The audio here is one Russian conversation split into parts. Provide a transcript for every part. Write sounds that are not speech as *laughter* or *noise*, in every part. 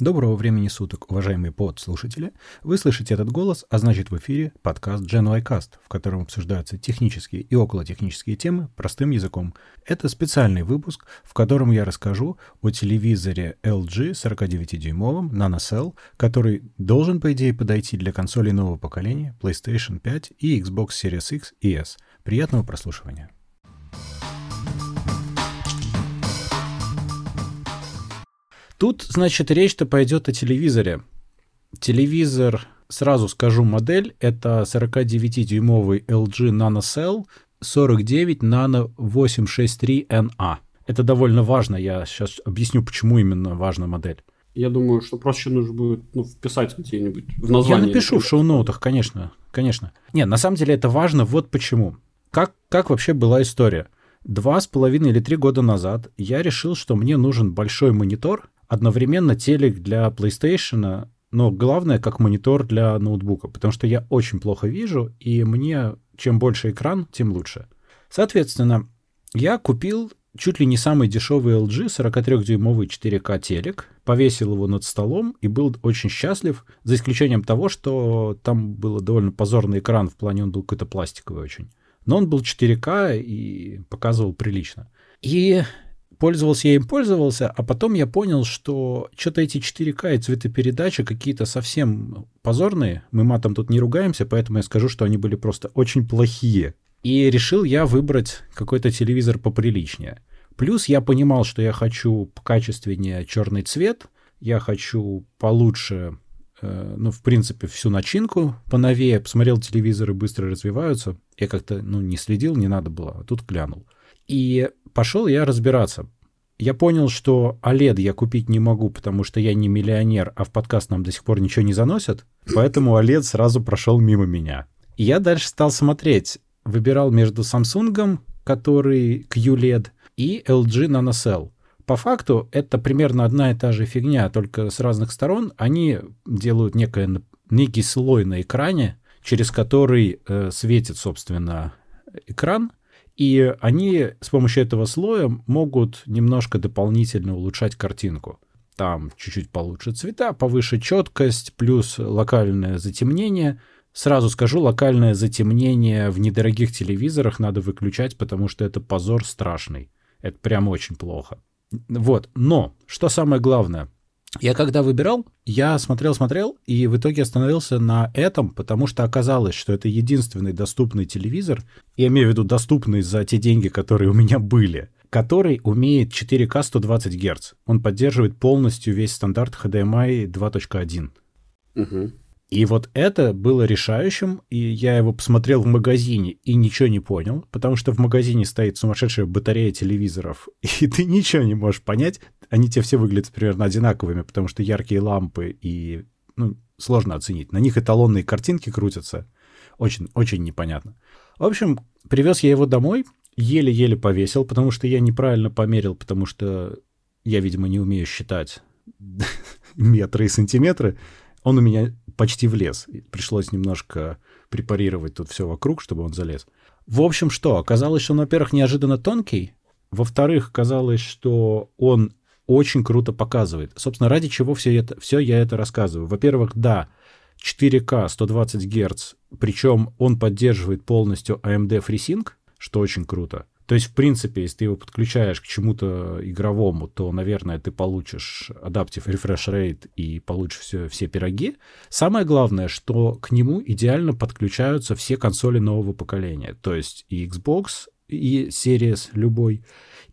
Доброго времени суток, уважаемые подслушатели. Вы слышите этот голос, а значит в эфире подкаст Gen Cast, в котором обсуждаются технические и околотехнические темы простым языком. Это специальный выпуск, в котором я расскажу о телевизоре LG 49-дюймовом NanoCell, который должен, по идее, подойти для консолей нового поколения PlayStation 5 и Xbox Series X и S. Приятного прослушивания. Тут, значит, речь-то пойдет о телевизоре. Телевизор, сразу скажу модель, это 49-дюймовый LG NanoCell 49 Nano 863NA. Это довольно важно, я сейчас объясню, почему именно важна модель. Я думаю, что проще нужно будет ну, вписать где-нибудь в название. Я напишу в шоу-ноутах, конечно, конечно. Не, на самом деле это важно вот почему. Как, как вообще была история? Два с половиной или три года назад я решил, что мне нужен большой монитор, одновременно телек для PlayStation, но главное как монитор для ноутбука, потому что я очень плохо вижу, и мне чем больше экран, тем лучше. Соответственно, я купил чуть ли не самый дешевый LG 43-дюймовый 4К телек, повесил его над столом и был очень счастлив, за исключением того, что там был довольно позорный экран, в плане он был какой-то пластиковый очень. Но он был 4К и показывал прилично. И пользовался я им, пользовался, а потом я понял, что что-то эти 4К и цветопередачи какие-то совсем позорные. Мы матом тут не ругаемся, поэтому я скажу, что они были просто очень плохие. И решил я выбрать какой-то телевизор поприличнее. Плюс я понимал, что я хочу качественнее черный цвет, я хочу получше, э, ну, в принципе, всю начинку поновее. Посмотрел телевизоры, быстро развиваются. Я как-то, ну, не следил, не надо было, а тут глянул. И пошел я разбираться. Я понял, что OLED я купить не могу, потому что я не миллионер, а в подкаст нам до сих пор ничего не заносят, поэтому OLED сразу прошел мимо меня. И я дальше стал смотреть. Выбирал между Samsung, который QLED, и LG NanoCell. По факту это примерно одна и та же фигня, только с разных сторон. Они делают некое, некий слой на экране, через который э, светит, собственно, экран, и они с помощью этого слоя могут немножко дополнительно улучшать картинку. Там чуть-чуть получше цвета, повыше четкость, плюс локальное затемнение. Сразу скажу, локальное затемнение в недорогих телевизорах надо выключать, потому что это позор страшный. Это прям очень плохо. Вот, но, что самое главное, я когда выбирал, я смотрел-смотрел, и в итоге остановился на этом, потому что оказалось, что это единственный доступный телевизор, я имею в виду доступный за те деньги, которые у меня были, который умеет 4К 120 Гц. Он поддерживает полностью весь стандарт HDMI 2.1. Угу. И вот это было решающим, и я его посмотрел в магазине и ничего не понял, потому что в магазине стоит сумасшедшая батарея телевизоров, *laughs* и ты ничего не можешь понять. Они те все выглядят примерно одинаковыми, потому что яркие лампы, и ну, сложно оценить. На них эталонные картинки крутятся. Очень, очень непонятно. В общем, привез я его домой, еле-еле повесил, потому что я неправильно померил, потому что я, видимо, не умею считать *laughs* метры и сантиметры. Он у меня почти влез. Пришлось немножко препарировать тут все вокруг, чтобы он залез. В общем, что? Оказалось, что он, во-первых, неожиданно тонкий. Во-вторых, казалось, что он очень круто показывает. Собственно, ради чего все, это, все я это рассказываю. Во-первых, да, 4К 120 Гц, причем он поддерживает полностью AMD FreeSync, что очень круто. То есть, в принципе, если ты его подключаешь к чему-то игровому, то, наверное, ты получишь Adaptive Refresh Rate и получишь все, все пироги. Самое главное, что к нему идеально подключаются все консоли нового поколения. То есть и Xbox, и Series любой,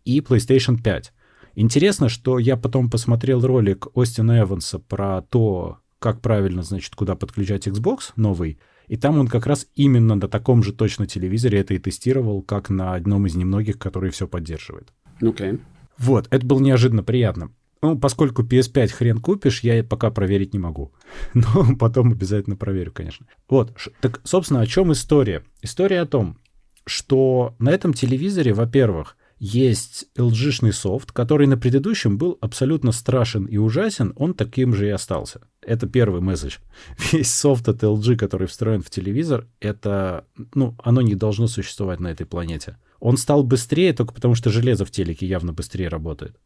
и PlayStation 5. Интересно, что я потом посмотрел ролик Остина Эванса про то, как правильно, значит, куда подключать Xbox новый, и там он как раз именно на таком же точно телевизоре это и тестировал, как на одном из немногих, который все поддерживает. Okay. Вот, это было неожиданно приятно. Ну, поскольку PS5 хрен купишь, я пока проверить не могу. *laughs* Но потом обязательно проверю, конечно. Вот, так, собственно, о чем история? История о том, что на этом телевизоре, во-первых, есть LG-шный софт, который на предыдущем был абсолютно страшен и ужасен, он таким же и остался. Это первый месседж. *laughs* Весь софт от LG, который встроен в телевизор, это, ну, оно не должно существовать на этой планете. Он стал быстрее только потому, что железо в телеке явно быстрее работает.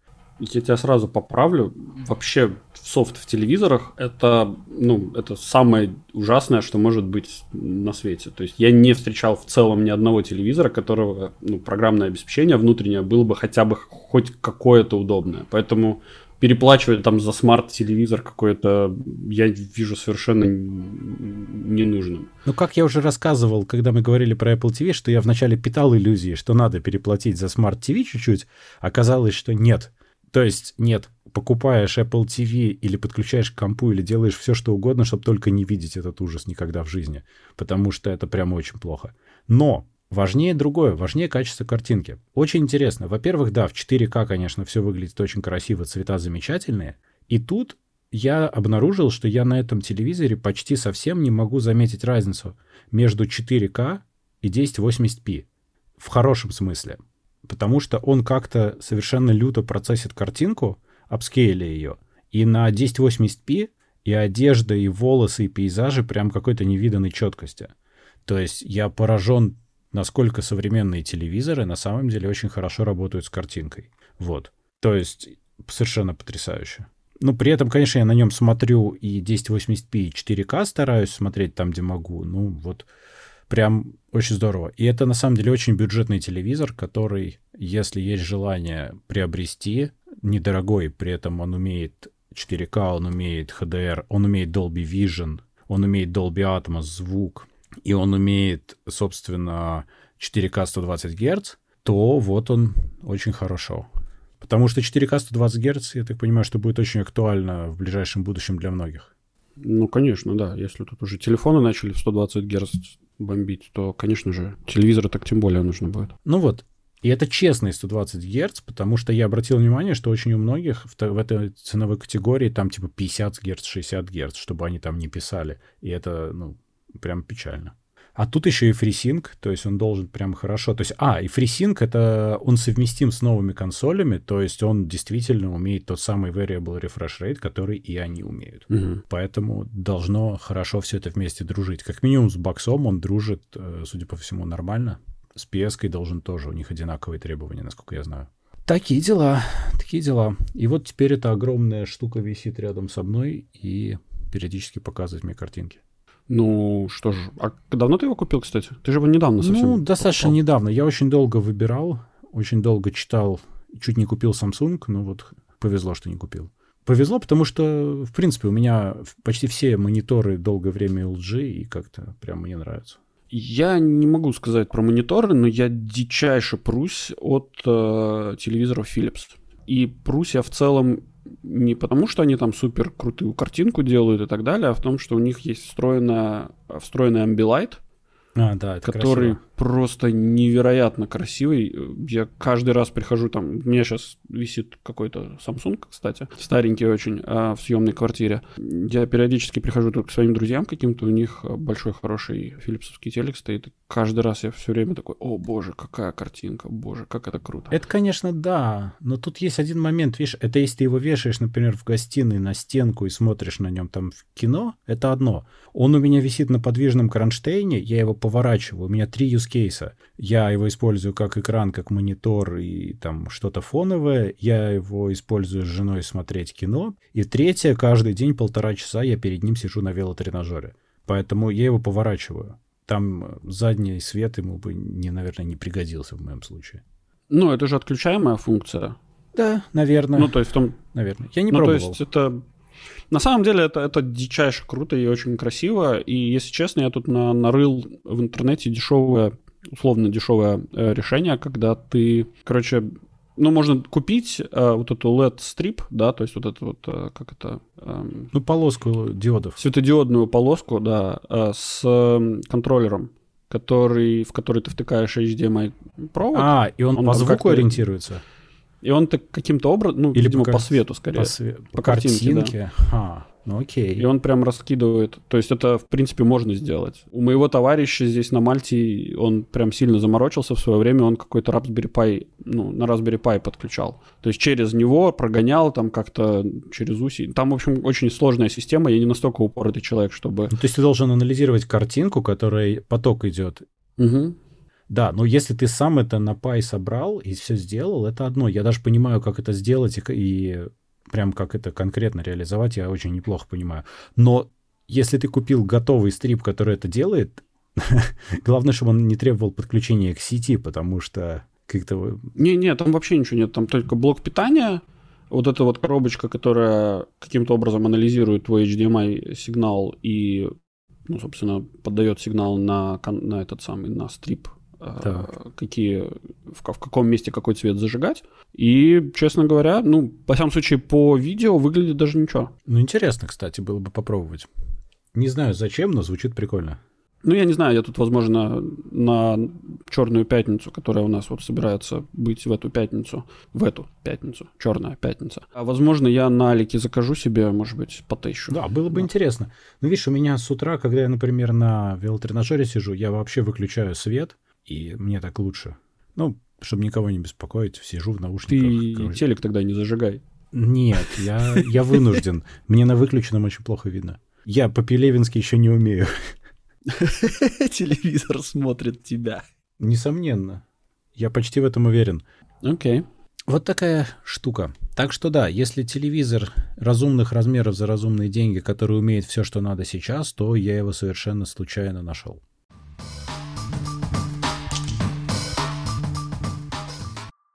Я тебя сразу поправлю. Вообще софт в телевизорах это, ну, это самое ужасное, что может быть на свете. То есть я не встречал в целом ни одного телевизора, которого ну, программное обеспечение внутреннее было бы хотя бы хоть какое-то удобное. Поэтому переплачивать там за смарт-телевизор какой-то, я вижу совершенно ненужным. Ну, как я уже рассказывал, когда мы говорили про Apple TV, что я вначале питал иллюзии, что надо переплатить за smart TV чуть-чуть, оказалось, что нет. То есть нет, покупаешь Apple TV или подключаешь к компу или делаешь все, что угодно, чтобы только не видеть этот ужас никогда в жизни, потому что это прям очень плохо. Но Важнее другое, важнее качество картинки. Очень интересно. Во-первых, да, в 4К, конечно, все выглядит очень красиво, цвета замечательные. И тут я обнаружил, что я на этом телевизоре почти совсем не могу заметить разницу между 4К и 1080p. В хорошем смысле. Потому что он как-то совершенно люто процессит картинку, апскейли ее. И на 1080p и одежда, и волосы, и пейзажи прям какой-то невиданной четкости. То есть я поражен насколько современные телевизоры на самом деле очень хорошо работают с картинкой. Вот. То есть совершенно потрясающе. Ну, при этом, конечно, я на нем смотрю и 1080p, и 4К стараюсь смотреть там, где могу. Ну, вот прям очень здорово. И это, на самом деле, очень бюджетный телевизор, который, если есть желание приобрести, недорогой, при этом он умеет 4К, он умеет HDR, он умеет Dolby Vision, он умеет Dolby Atmos звук, и он умеет, собственно, 4К 120 Гц, то вот он очень хорошо. Потому что 4К 120 Гц, я так понимаю, что будет очень актуально в ближайшем будущем для многих. Ну, конечно, да. Если тут уже телефоны начали в 120 Гц бомбить, то, конечно же, телевизоры так тем более нужно будет. Ну вот, и это честные 120 Гц, потому что я обратил внимание, что очень у многих в, в этой ценовой категории там типа 50 Гц, 60 Гц, чтобы они там не писали. И это, ну, прям печально. А тут еще и FreeSync, то есть он должен прям хорошо... То есть, а, и FreeSync — это он совместим с новыми консолями, то есть он действительно умеет тот самый Variable Refresh Rate, который и они умеют. Угу. Поэтому должно хорошо все это вместе дружить. Как минимум с боксом он дружит, э, судя по всему, нормально. С PS должен тоже, у них одинаковые требования, насколько я знаю. Такие дела, такие дела. И вот теперь эта огромная штука висит рядом со мной и периодически показывает мне картинки. Ну, что ж, а давно ты его купил, кстати? Ты же его недавно совсем Ну, достаточно покупал. недавно. Я очень долго выбирал, очень долго читал, чуть не купил Samsung, но вот повезло, что не купил. Повезло, потому что, в принципе, у меня почти все мониторы долгое время LG, и как-то прям мне нравится. Я не могу сказать про мониторы, но я дичайше прусь от э, телевизоров Philips. И прусь я в целом не потому, что они там супер крутую картинку делают и так далее, а в том, что у них есть встроенная, встроенный Ambilight, а, да, который красиво. Просто невероятно красивый. Я каждый раз прихожу там, у меня сейчас висит какой-то Samsung, кстати, старенький очень, а, в съемной квартире. Я периодически прихожу тут к своим друзьям каким-то, у них большой хороший филипсовский телек стоит. Каждый раз я все время такой, о боже, какая картинка, боже, как это круто. Это, конечно, да, но тут есть один момент, видишь, это если ты его вешаешь, например, в гостиной на стенку и смотришь на нем там в кино, это одно. Он у меня висит на подвижном кронштейне, я его поворачиваю. У меня три use case. Я его использую как экран, как монитор и там что-то фоновое. Я его использую с женой смотреть кино. И третье, каждый день полтора часа я перед ним сижу на велотренажере. Поэтому я его поворачиваю. Там задний свет ему бы, не, наверное, не пригодился в моем случае. Ну, это же отключаемая функция. Да, наверное. Ну, то есть в том... Наверное. Я не ну, пробовал. то есть это на самом деле это, это дичайше круто и очень красиво. И, если честно, я тут на, нарыл в интернете дешевое, условно дешевое э, решение, когда ты, короче, ну, можно купить э, вот эту LED-стрип, да, то есть вот это вот, э, как это... Э, ну, полоску диодов. Светодиодную полоску, да, э, с э, контроллером, который, в который ты втыкаешь HDMI провод. А, и он, он по звуку ориентируется? И он так каким-то образом, ну, Или видимо, по, по свету скорее. По, све... по картинке, картинке. Да. А, ну окей. И он прям раскидывает. То есть это, в принципе, можно сделать. У моего товарища здесь на Мальте, он прям сильно заморочился в свое время, он какой-то Raspberry Pi, ну, на Raspberry Pi подключал. То есть через него прогонял там как-то через USI. Там, в общем, очень сложная система, я не настолько упоротый человек, чтобы... Ну, то есть ты должен анализировать картинку, которой поток идет. Угу. Да, но если ты сам это на пай собрал и все сделал, это одно. Я даже понимаю, как это сделать и, и прям как это конкретно реализовать, я очень неплохо понимаю. Но если ты купил готовый стрип, который это делает, *laughs* главное, чтобы он не требовал подключения к сети, потому что как-то... Не-не, там вообще ничего нет, там только блок питания, вот эта вот коробочка, которая каким-то образом анализирует твой HDMI сигнал и, ну, собственно, подает сигнал на, на этот самый, на стрип, так. какие, в, в каком месте какой цвет зажигать. И, честно говоря, ну, во всяком случае, по видео выглядит даже ничего. Ну, интересно, кстати, было бы попробовать. Не знаю зачем, но звучит прикольно. Ну, я не знаю, я тут, возможно, на Черную пятницу, которая у нас вот собирается быть в эту пятницу, в эту пятницу, Черная пятница. А возможно, я на Алике закажу себе, может быть, потыщу. Да, было бы да. интересно. Ну, видишь, у меня с утра, когда я, например, на велотренажере сижу, я вообще выключаю свет, и мне так лучше. Ну, чтобы никого не беспокоить, сижу в наушниках. Ты телек тогда не зажигай. Нет, я, я вынужден. Мне на выключенном очень плохо видно. Я по-пелевински еще не умею. *laughs* Телевизор смотрит тебя. Несомненно. Я почти в этом уверен. Окей. Okay. Вот такая штука. Так что да, если телевизор разумных размеров за разумные деньги, который умеет все, что надо сейчас, то я его совершенно случайно нашел.